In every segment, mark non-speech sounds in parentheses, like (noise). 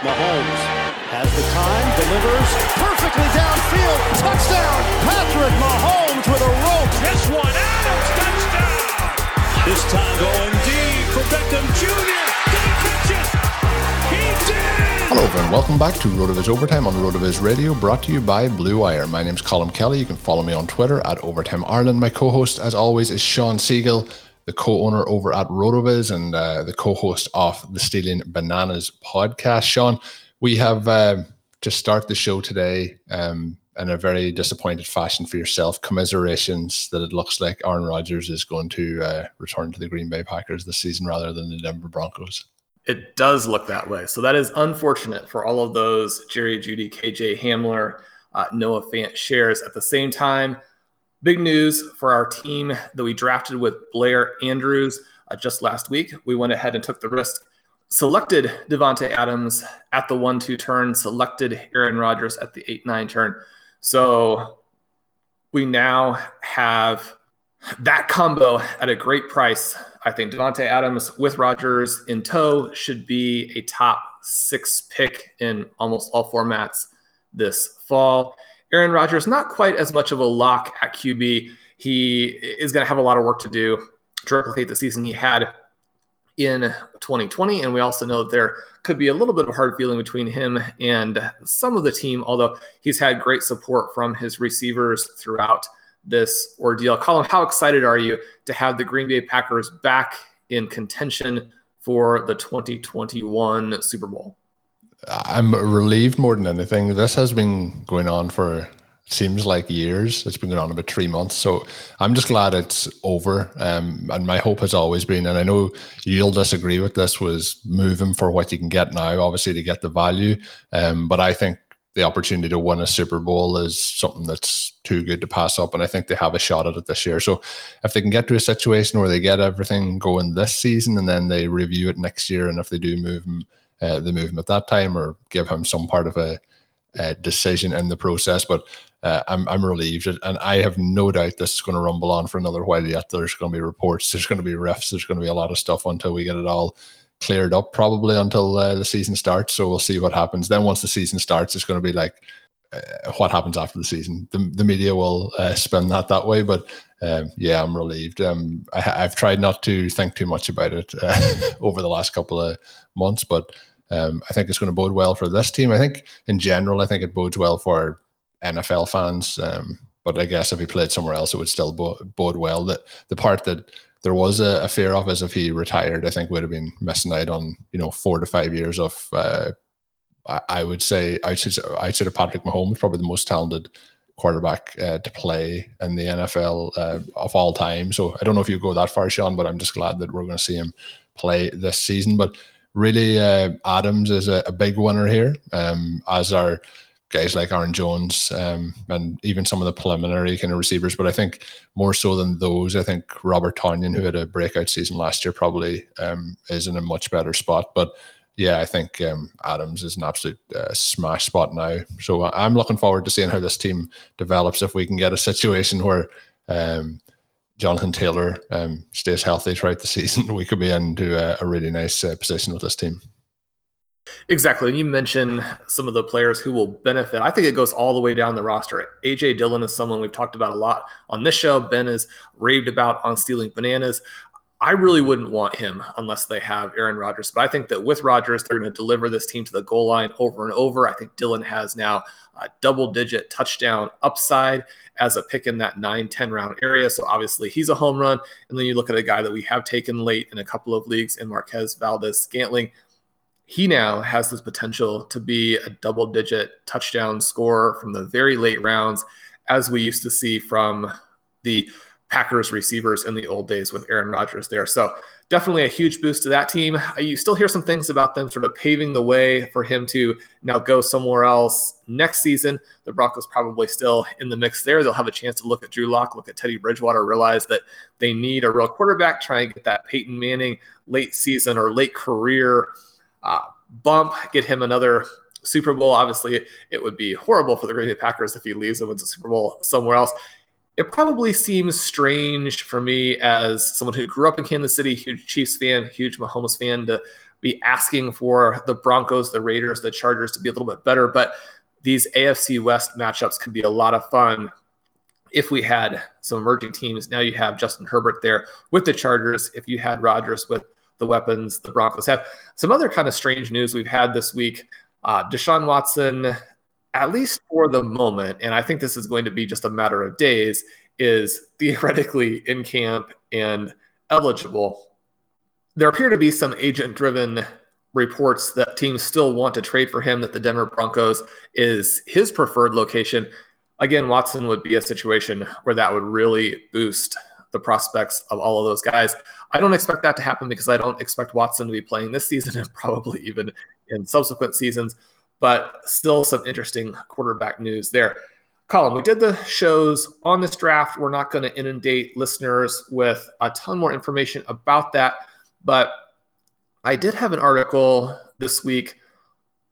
Mahomes has the time, delivers perfectly downfield. Touchdown, Patrick Mahomes with a rope. This one, Adams, touchdown. This time going deep for Beckham Jr. Did he catch it? He did. Hello, everyone. Welcome back to RotoViz Overtime on RotoViz Radio, brought to you by Blue Wire. My name is Colm Kelly. You can follow me on Twitter at Overtime Ireland. My co-host, as always, is Shawn Siegele the co-owner over at Rotoviz and uh, the co-host of the Stealing Bananas podcast. Shawn, we have uh, to start the show today um, in a very disappointed fashion for yourself. Commiserations that it looks like Aaron Rodgers is going to uh, return to the Green Bay Packers this season rather than the Denver Broncos. It does look that way. So that is unfortunate for all of those Jerry Jeudy, KJ Hamler, uh, Noah Fant shares. At the same time, Big news for our team that we drafted with Blair Andrews uh, just last week. We went ahead and took the risk, selected Davante Adams at the one-two turn, selected Aaron Rodgers at the eight-nine turn. So we now have that combo at a great price. I think Davante Adams with Rodgers in tow should be a top six pick in almost all formats this fall. Aaron Rodgers, not quite as much of a lock at QB. He is going to have a lot of work to do to replicate the season he had in 2020. And we also know that there could be a little bit of hard feeling between him and some of the team, although he's had great support from his receivers throughout this ordeal. Colm, how excited are you to have the Green Bay Packers back in contention for the 2021 Super Bowl? I'm relieved more than anything. This has been going on for seems like years. It's been going on about three months. So I'm just glad it's over. Um, and my hope has always been, and I know you'll disagree with this, was moving for what you can get now, obviously to get the value. Um, but I think the opportunity to win a Super Bowl is something that's too good to pass up. And I think they have a shot at it this year. So if they can get to a situation where they get everything going this season and then they review it next year, and if they do move them uh, the movement at that time or give him some part of a, a decision in the process. But uh, I'm I'm relieved, and I have no doubt this is going to rumble on for another while yet. There's going to be reports, there's going to be refs, there's going to be a lot of stuff until we get it all cleared up. Probably until uh, the season starts. So we'll see what happens. Then once the season starts, it's going to be like. Uh, what happens after the season? The, the media will uh, spin that that way, but um, yeah, I'm relieved. Um, I, have tried not to think too much about it (laughs) uh, over the last couple of months, but um, I think it's going to bode well for this team. I think in general, I think it bodes well for NFL fans. Um, but I guess if he played somewhere else, it would still bode, bode well. That the part that there was a, a, fear of is if he retired, I think would have been missing out on you know four to five years of. Uh, I, I, would say outside, outside of Patrick Mahomes, probably the most talented quarterback uh, to play in the NFL uh, of all time. So I don't know if you go that far, Shawn, but I'm just glad that we're going to see him play this season. But really, uh, Adams is a, a, big winner here, um, as are guys like Aaron Jones um, and even some of the preliminary kind of receivers. But I think more so than those, I think Robert Tonyan, who had a breakout season last year, probably um, is in a much better spot. But yeah, I think um, Adams is an absolute uh, smash spot now. So I'm looking forward to seeing how this team develops. If we can get a situation where um, Jonathan Taylor um, stays healthy throughout the season, (laughs) we could be into a, a really nice uh, position with this team. Exactly. And you mentioned some of the players who will benefit. I think it goes all the way down the roster. AJ Dillon is someone we've talked about a lot on this show. Ben has raved about on stealing bananas. I really wouldn't want him unless they have Aaron Rodgers. But I think that with Rodgers, they're going to deliver this team to the goal line over and over. I think Dillon has now a double digit touchdown upside as a pick in that 9 10 round area. So obviously he's a home run. And then you look at a guy that we have taken late in a couple of leagues in Marquez Valdes Scantling. He now has this potential to be a double digit touchdown scorer from the very late rounds, as we used to see from the Packers receivers in the old days with Aaron Rodgers there. So definitely a huge boost to that team. You still hear some things about them sort of paving the way for him to now go somewhere else next season. The Broncos probably still in the mix there. They'll have a chance to look at Drew Lock, look at Teddy Bridgewater, realize that they need a real quarterback, try and get that Peyton Manning late season or late career uh, bump, get him another Super Bowl. Obviously, it would be horrible for the Green Bay Packers if he leaves and wins a Super Bowl somewhere else it probably seems strange for me as someone who grew up in Kansas City, huge Chiefs fan, huge Mahomes fan, to be asking for the Broncos, the Raiders, the Chargers to be a little bit better. But these AFC West matchups could be a lot of fun if we had some emerging teams. Now you have Justin Herbert there with the Chargers. If you had Rodgers with the weapons the Broncos have. Some other kind of strange news we've had this week. Uh, Deshaun Watson at least for the moment, and I think this is going to be just a matter of days, is theoretically in camp and eligible. There appear to be some agent driven reports that teams still want to trade for him, that the Denver Broncos is his preferred location. Again, Watson would be a situation where that would really boost the prospects of all of those guys. I don't expect that to happen because I don't expect Watson to be playing this season and probably even in subsequent seasons but still some interesting quarterback news there. Colm, we did the shows on this draft. We're not going to inundate listeners with a ton more information about that, but I did have an article this week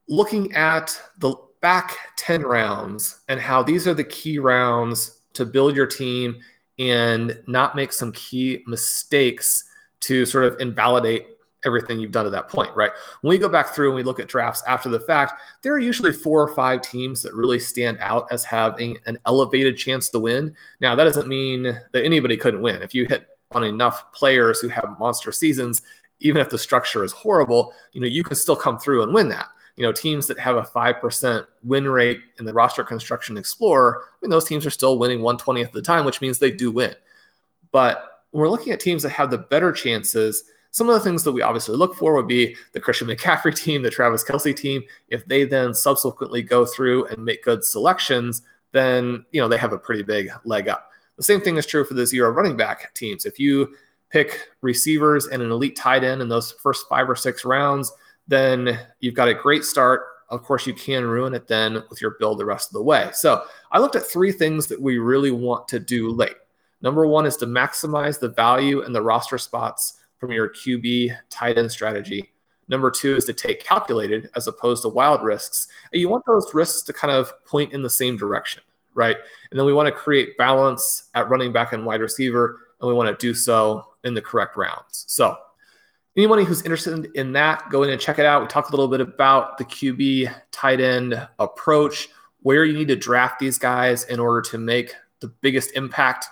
looking at the back 10 rounds and how these are the key rounds to build your team and not make some key mistakes to sort of invalidate everything you've done to that point, right? When we go back through and we look at drafts after the fact, there are usually four or five teams that really stand out as having an elevated chance to win. Now, that doesn't mean that anybody couldn't win. If you hit on enough players who have monster seasons, even if the structure is horrible, you know, you can still come through and win that. You know, teams that have a 5% win rate in the roster construction explorer, I mean, those teams are still winning 120th of the time, which means they do win. But when we're looking at teams that have the better chances, some of the things that we obviously look for would be the Christian McCaffrey team, the Travis Kelce team. If they then subsequently go through and make good selections, then you know they have a pretty big leg up. The same thing is true for the zero running back teams. If you pick receivers and an elite tight end in those first five or six rounds, then you've got a great start. Of course, you can ruin it then with your build the rest of the way. So I looked at three things that we really want to do late. Number one is to maximize the value and the roster spots from your QB tight end strategy. Number two is to take calculated as opposed to wild risks. And you want those risks to kind of point in the same direction, right? And then we want to create balance at running back and wide receiver, and we want to do so in the correct rounds. So, anyone who's interested in that, go in and check it out. We talk a little bit about the QB tight end approach, where you need to draft these guys in order to make the biggest impact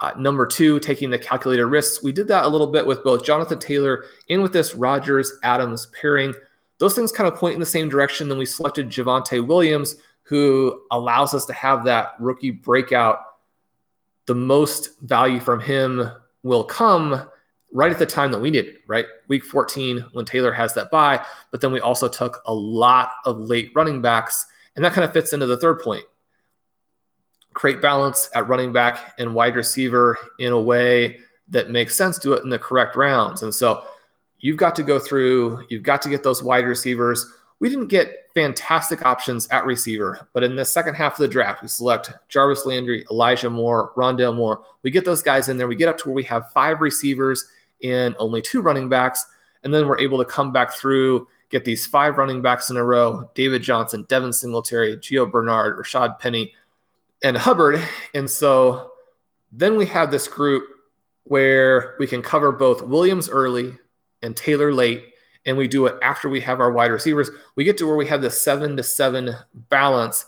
uh, number two, taking the calculated risks. We did that a little bit with both Jonathan Taylor and with this Rodgers Adams pairing. Those things kind of point in the same direction. Then we selected Javonte Williams, who allows us to have that rookie breakout. The most value from him will come right at the time that we need it, right? Week 14, when Taylor has that buy. But then we also took a lot of late running backs. And that kind of fits into the third point create balance at running back and wide receiver in a way that makes sense, do it in the correct rounds. And so you've got to go through, you've got to get those wide receivers. We didn't get fantastic options at receiver, but in the second half of the draft, we select Jarvis Landry, Elijah Moore, Rondale Moore. We get those guys in there. We get up to where we have five receivers and only two running backs. And then we're able to come back through, get these five running backs in a row David Johnson, Devin Singletary, Gio Bernard, Rashad Penny, and Hubbard. And so then we have this group where we can cover both Williams early and Taylor late, and we do it after we have our wide receivers. We get to where we have the seven to seven balance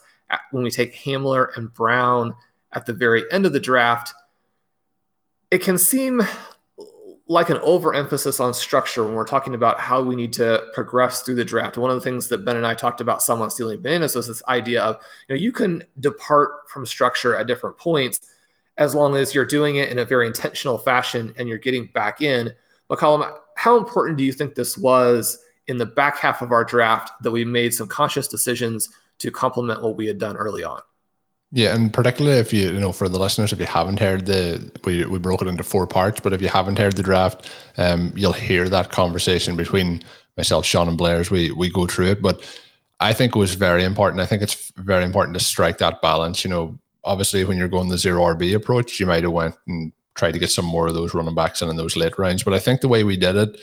when we take Hamler and Brown at the very end of the draft. It can seem like an overemphasis on structure when we're talking about how we need to progress through the draft. One of the things that Ben and I talked about somewhat stealing bananas was this idea of you know you can depart from structure at different points as long as you're doing it in a very intentional fashion and you're getting back in. Colm, how important do you think this was in the back half of our draft that we made some conscious decisions to complement what we had done early on? Yeah, and particularly if you, you know, for the listeners, if you haven't heard the, we, we broke it into four parts, but if you haven't heard the draft, um, you'll hear that conversation between myself, Shawn, and Blair as we we go through it. But I think it was very important. I think it's very important to strike that balance. You know, obviously when you're going the zero RB approach, you might have went and tried to get some more of those running backs in in those late rounds. But I think the way we did it,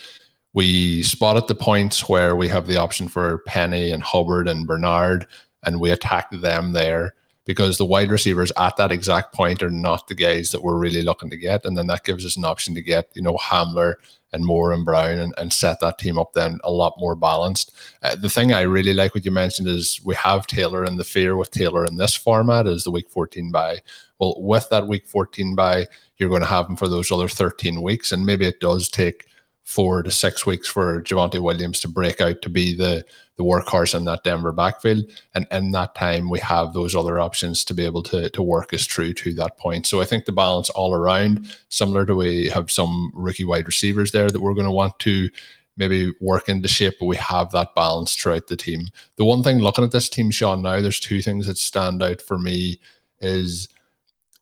we spotted the points where we have the option for Penny and Hubbard and Bernard, and we attacked them there because the wide receivers at that exact point are not the guys that we're really looking to get. And then that gives us an option to get, you know, Hamler and Moore and Brown and, and set that team up then a lot more balanced. Uh, the thing I really like what you mentioned is we have Taylor and the fear with Taylor in this format is the week 14 bye. Well, with that week 14 bye, you're going to have him for those other 13 weeks. And maybe it does take four to six weeks for Javonte Williams to break out to be the the workhorse in that Denver backfield. And in that time, we have those other options to be able to, to work us through to that point. So I think the balance all around, similar to we have some rookie wide receivers there that we're going to want to maybe work into shape, but we have that balance throughout the team. The one thing looking at this team, Shawn, now there's two things that stand out for me is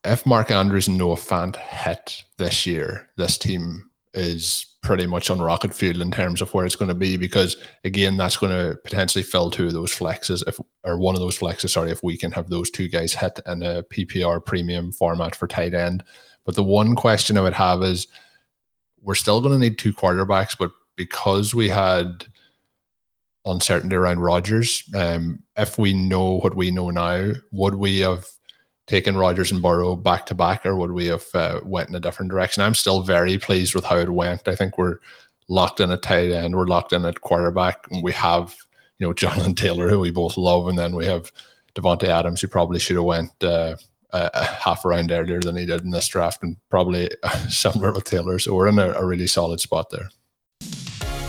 if Mark Andrews and Noah Fant hit this year, this team is pretty much on rocket fuel in terms of where it's going to be because again that's going to potentially fill two of those flexes if or one of those flexes sorry if we can have those two guys hit in a PPR premium format for tight end. But the one question I would have is we're still going to need two quarterbacks but because we had uncertainty around Rodgers um, if we know what we know now would we have taken Rodgers and Burrow back to back, or would we have uh, went in a different direction? I'm still very pleased with how it went. I think we're locked in at tight end, we're locked in at quarterback, and we have you know Jonathan (laughs) Taylor, who we both love, and then we have Davante Adams, who probably should have went uh, a half round earlier than he did in this draft, and probably (laughs) somewhere with Taylor. So we're in a, a really solid spot there.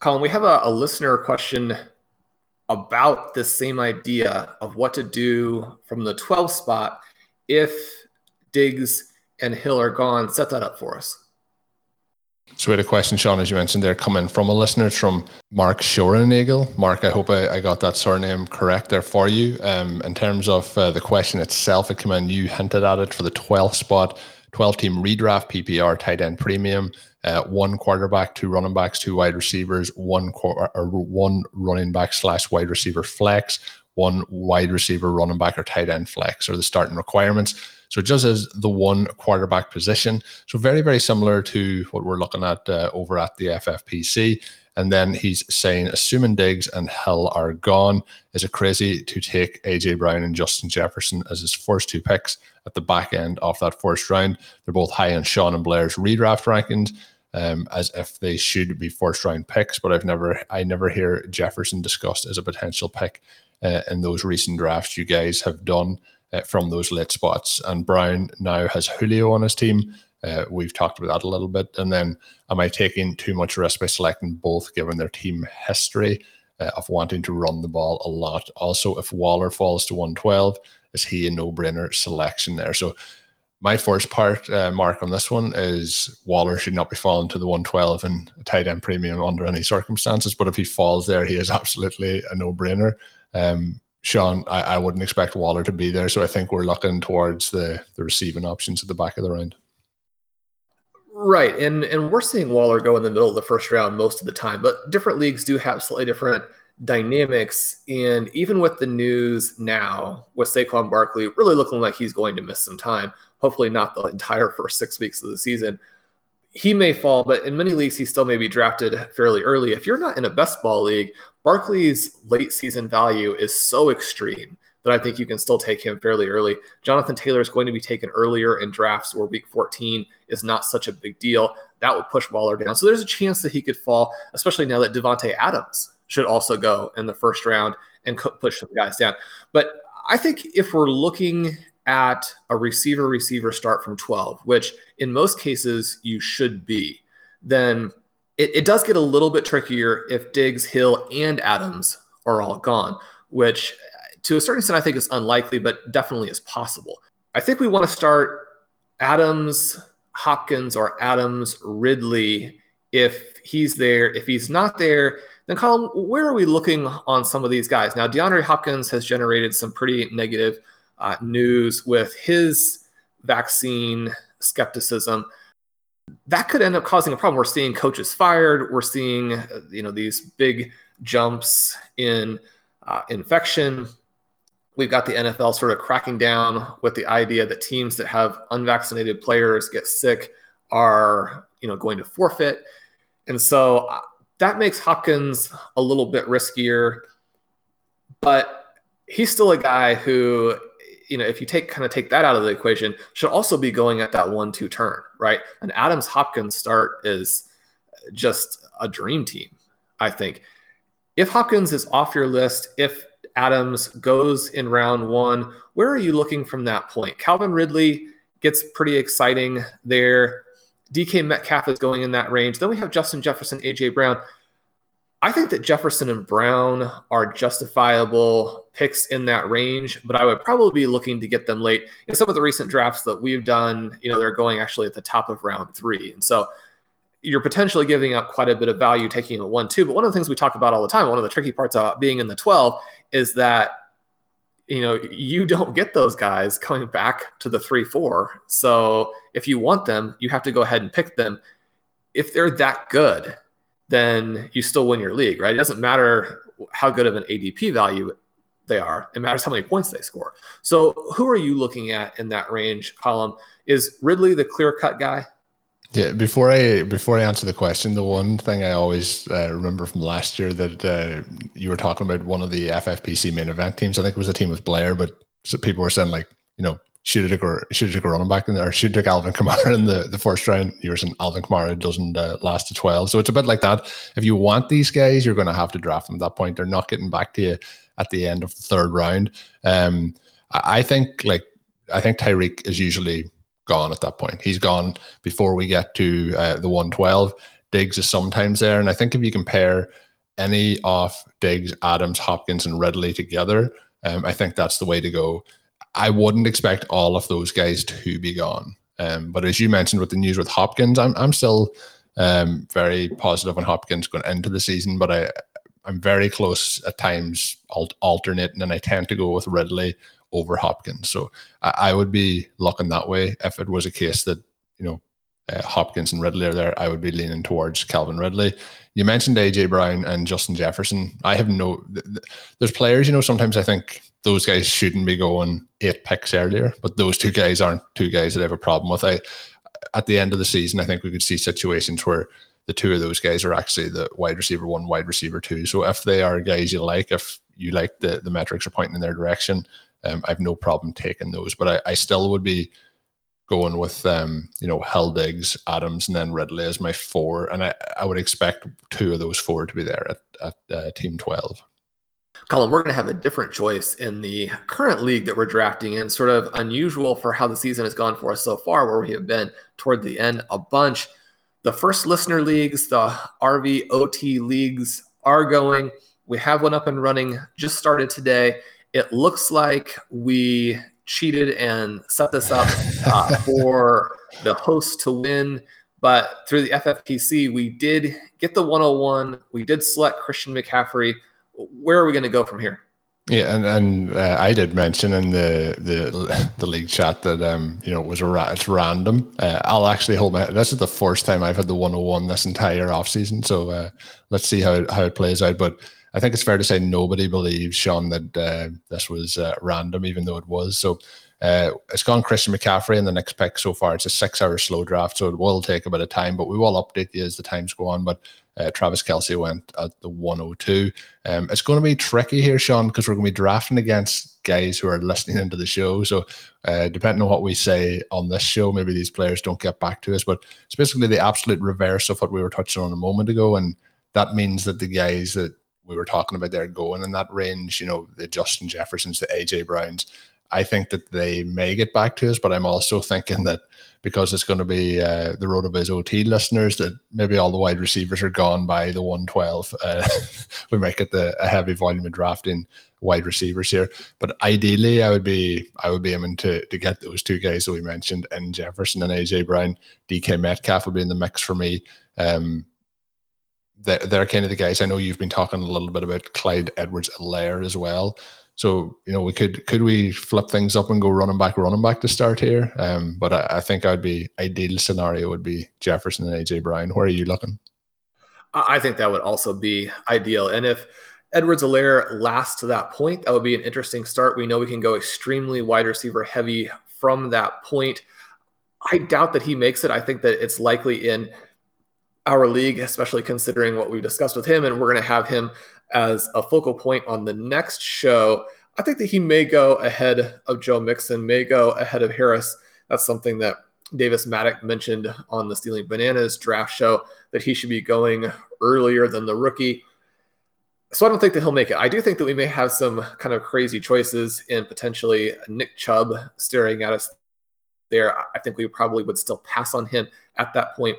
Colm, we have a, a listener question about this same idea of what to do from the 12 spot if Diggs and Hill are gone. Set that up for us. So we had a question, Shawn, as you mentioned, there coming from a listener. From Mark Shorenagel. Mark, I hope I, I, got that surname correct there for you. Um, in terms of uh, the question itself, it came in, you hinted at it for the 12th spot, 12 team redraft PPR tight end premium, uh, one quarterback, two running backs, two wide receivers, one quarter, or one running back slash wide receiver flex, one wide receiver, running back, or tight end flex, are the starting requirements. So just as the one quarterback position. So very, very similar to what we're looking at uh, over at the FFPC. And then he's saying, assuming Diggs and Hill are gone, is it crazy to take AJ Brown and Justin Jefferson as his first two picks at the back end of that first round? They're both high on Shawn and Blair's redraft rankings. Um, as if they should be first round picks, but I've never, I never hear Jefferson discussed as a potential pick uh, in those recent drafts you guys have done uh, from those late spots. And Brown now has Julio on his team. Uh, we've talked about that a little bit. And then, am I taking too much risk by selecting both, given their team history uh, of wanting to run the ball a lot? Also, if Waller falls to 112, is he a no brainer selection there? So, my first part, uh, Mark, on this one is Waller should not be falling to the 112 and tight end premium under any circumstances. But if he falls there, he is (laughs) absolutely a no brainer. Um, Shawn, I, I, wouldn't expect Waller to be there. So I think we're looking towards the, the receiving options at the back of the round. Right. And and we're seeing Waller go in the middle of the first round most of the time, but different leagues do have slightly different dynamics. And even with the news now, with Saquon Barkley really looking like he's going to miss some time, hopefully not the entire first six weeks of the season, he may fall, but in many leagues, he still may be drafted fairly early. If you're not in a best ball league, Barkley's late season value is so extreme that I think you can still take him fairly early. Jonathan Taylor is going to be taken earlier in drafts where week 14 is not such a big deal. That would push Waller down. So there's a chance that he could fall, especially now that Davante Adams should also go in the first round and push some guys down. But I think if we're looking at a receiver receiver start from 12, which in most cases you should be, then it, it does get a little bit trickier if Diggs, Hill, and Adams are all gone, which to a certain extent, I think is unlikely, but definitely is possible. I think we want to start Adams, Hopkins, or Adams, Ridley if he's there. If he's not there, then Colm, where are we looking on some of these guys? Now, DeAndre Hopkins has generated some pretty negative uh, news with his vaccine skepticism. That could end up causing a problem. We're seeing coaches fired. We're seeing, you know, these big jumps in uh, infection we've got the NFL sort of cracking down with the idea that teams that have unvaccinated players get sick are, you know, going to forfeit. And so uh, that makes Hopkins a little bit riskier, but he's still a guy who, you know, if you take kind of take that out of the equation, should also be going at that one two turn, right? An Adams Hopkins start is just a dream team, I think. If Hopkins is off your list, if Adams goes in round one. Where are you looking from that point? Calvin Ridley gets pretty exciting there. DK Metcalf is going in that range. Then we have Justin Jefferson, AJ Brown. I think that Jefferson and Brown are justifiable picks in that range, but I would probably be looking to get them late. In some of the recent drafts that we've done, you know, they're going actually at the top of round three. And so you're potentially giving up quite a bit of value taking a one, two. But one of the things we talk about all the time, one of the tricky parts about being in the 12 is that you know you don't get those guys coming back to the three four so if you want them you have to go ahead and pick them if they're that good then you still win your league right? It doesn't matter how good of an adp value they are. It matters how many points they score. So who are you looking at in that range Colm is ridley the clear cut guy? Yeah, before I before I answer the question, the one thing I always uh, remember from last year that uh, you were talking about one of the FFPC main event teams. I think it was a team with Blair, but people were saying like, you know, should have took should have took a running back in there, should have took Alvin Kamara in the, the first round. You were saying Alvin Kamara doesn't uh, last to twelve, so it's a bit like that. If you want these guys, you're going to have to draft them at that point. They're not getting back to you at the end of the third round. Um, I think like I think Tyreek is usually gone at that point. He's gone before we get to uh, the 112. Diggs is sometimes there. And I think if you compare any of Diggs, Adams, Hopkins, and Ridley together, um, I think that's the way to go. I wouldn't expect all of those guys to be gone. Um, but as you mentioned with the news with Hopkins, I'm, I'm still um, very positive on Hopkins going into the season, but I, I'm very close at times alt- alternating, and I tend to go with Ridley over Hopkins. So I, I, would be looking that way if it was a case that, you know, uh, Hopkins and Ridley are there, I would be leaning towards Calvin Ridley. You mentioned AJ Brown and Justin Jefferson. I have no. There's players, you know. Sometimes I think those guys shouldn't be going eight picks earlier, but those two guys aren't two guys that I have a problem with. I at the end of the season, I think we could see situations where the two of those guys are actually the wide receiver one, wide receiver two. So if they are guys you like, if you like the the metrics are pointing in their direction, um, I have no problem taking those. But I, I still would be going with um, you know, Heldigs, Adams, and then Ridley as my four. And I, I would expect two of those four to be there at, at uh, team 12. Colm, we're going to have a different choice in the current league that we're drafting in, sort of unusual for how the season has gone for us so far, where we have been toward the end a bunch. The first listener leagues, the RVOT leagues are going. We have one up and running, just started today. It looks like we cheated and set this up uh, for the host to win. But through the FFPC, we did get the 101. We did select Christian McCaffrey. Where are we going to go from here? Yeah, and and uh, I did mention in the the the league chat that um you know it was ra- it's random. Uh, I'll actually hold my. This is the first time I've had the 101 this entire off season. So uh, let's see how how it plays out. But I think it's fair to say nobody believes Shawn that uh, this was uh, random, even though it was. So uh, it's gone Christian McCaffrey in the next pick so far. It's a six-hour slow draft, so it will take a bit of time, but we will update you as the times go on. But uh, Travis Kelce went at the 102. Um, it's going to be tricky here, Shawn, because we're going to be drafting against guys who are listening into the show. So, uh, depending on what we say on this show, maybe these players don't get back to us. But it's basically the absolute reverse of what we were touching on a moment ago, and that means that the guys that we were talking about there going in that range, you know, the Justin Jeffersons, the AJ Browns. I think that they may get back to us, but I'm also thinking that because it's going to be uh, the RotoViz OT listeners, that maybe all the wide receivers are gone by the 112. Uh, (laughs) we might get the a heavy volume of drafting wide receivers here, but ideally, I would be I would be aiming to to get those two guys that we mentioned, and Jefferson and AJ Brown, DK Metcalf would be in the mix for me. Um, they're, they're kind of the guys. I know you've been talking a little bit about Clyde Edwards-Helaire as well. So you know, we could could we flip things up and go running back, running back to start here. Um, but I, I think I'd be ideal scenario would be Jefferson and AJ Brown. Where are you looking? I think that would also be ideal. And if Edwards-Helaire lasts to that point, that would be an interesting start. We know we can go extremely wide receiver heavy from that point. I doubt that he makes it. I think that it's likely in our league, especially considering what we discussed with him. And we're going to have him as a focal point on the next show. I think that he may go ahead of Joe Mixon, may go ahead of Harris. That's something that Davis Mattek mentioned on the Stealing Bananas draft show that he should be going earlier than the rookie. So I don't think that he'll make it. I do think that we may have some kind of crazy choices in potentially Nick Chubb staring at us there. I think we probably would still pass on him at that point.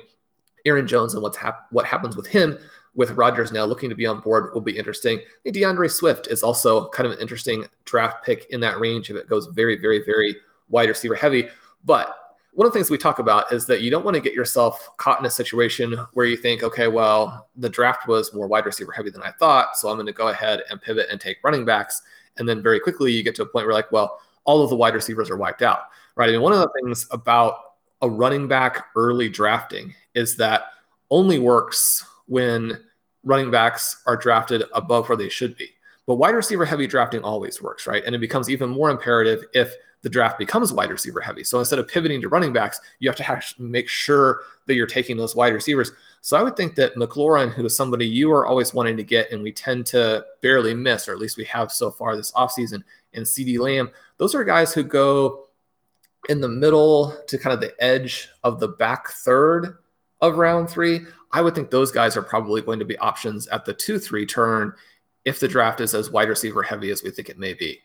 Aaron Jones and what's hap- what happens with him with Rodgers now looking to be on board will be interesting. And D'Andre Swift is also kind of an interesting draft pick in that range if it goes very, very, very wide receiver heavy. But one of the things we talk about is that you don't want to get yourself caught in a situation where you think, okay, well, the draft was more wide receiver heavy than I thought. So I'm going to go ahead and pivot and take running backs. And then very quickly you get to a point where, like, well, all of the wide receivers are wiped out, right? I mean, one of the things about a running back early drafting is that only works when running backs are drafted above where they should be. But wide receiver heavy drafting always works, right? And it becomes even more imperative if the draft becomes wide receiver heavy. So instead of pivoting to running backs, you have to have make sure that you're taking those wide receivers. So I would think that McLaurin, who is somebody you are always wanting to get, and we tend to barely miss, or at least we have so far this offseason, and CeeDee Lamb, those are guys who go in the middle to kind of the edge of the back third of round three. I would think those guys are probably going to be options at the two three turn if the draft is as wide receiver heavy as we think it may be.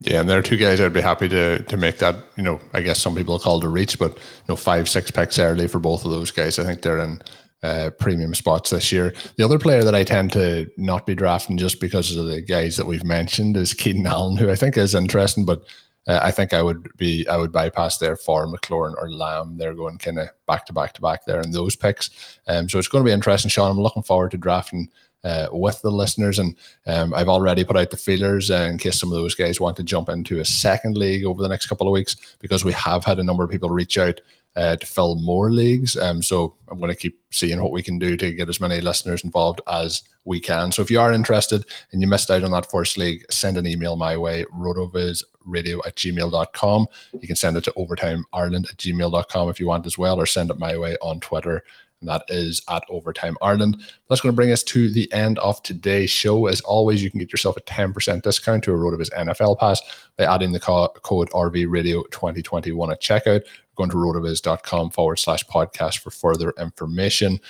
Yeah, and there are two guys I'd be happy to to make that. You know, I guess some people call it a reach, but you know, five six picks early for both of those guys. I think they're in uh, premium spots this year. The other player that I tend to not be drafting just because of the guys that we've mentioned is Keenan Allen, who I think is interesting, but uh, I think I would be I would bypass there for McLaurin or Lamb. They're going kind of back to back to back there in those picks. Um, so it's going to be interesting, Shawn. I'm looking forward to drafting uh, with the listeners, and um, I've already put out the feelers uh, in case some of those guys want to jump into a second league over the next couple of weeks because we have had a number of people reach out uh, to fill more leagues. Um, so I'm going to keep seeing what we can do to get as many listeners involved as we can. So if you are interested and you missed out on that first league, send an email my way, rotovizradio at gmail.com. You can send it to overtime ireland at gmail.com if you want as well, or send it my way on Twitter and that is at Overtime Ireland. That's going to bring us to the end of today's show. As always, you can get yourself a 10% discount to a RotoViz NFL pass by adding the co- code RVRadio2021 at checkout. Going to rotoviz.com forward slash podcast for further information.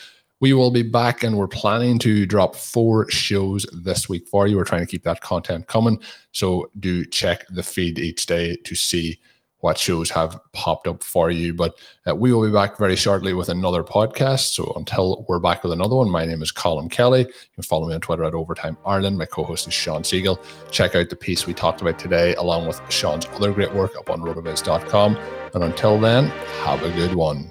We will be back and we're planning to drop four shows this week for you. We're trying to keep that content coming. So do check the feed each day to see what shows have popped up for you. But uh, we will be back very shortly with another podcast. So until we're back with another one, my name is Colm Kelly. You can follow me on Twitter at Overtime Ireland. My co host is Shawn Siegele. Check out the piece we talked about today, along with Shawn's other great work up on rotoviz.com. And until then, have a good one.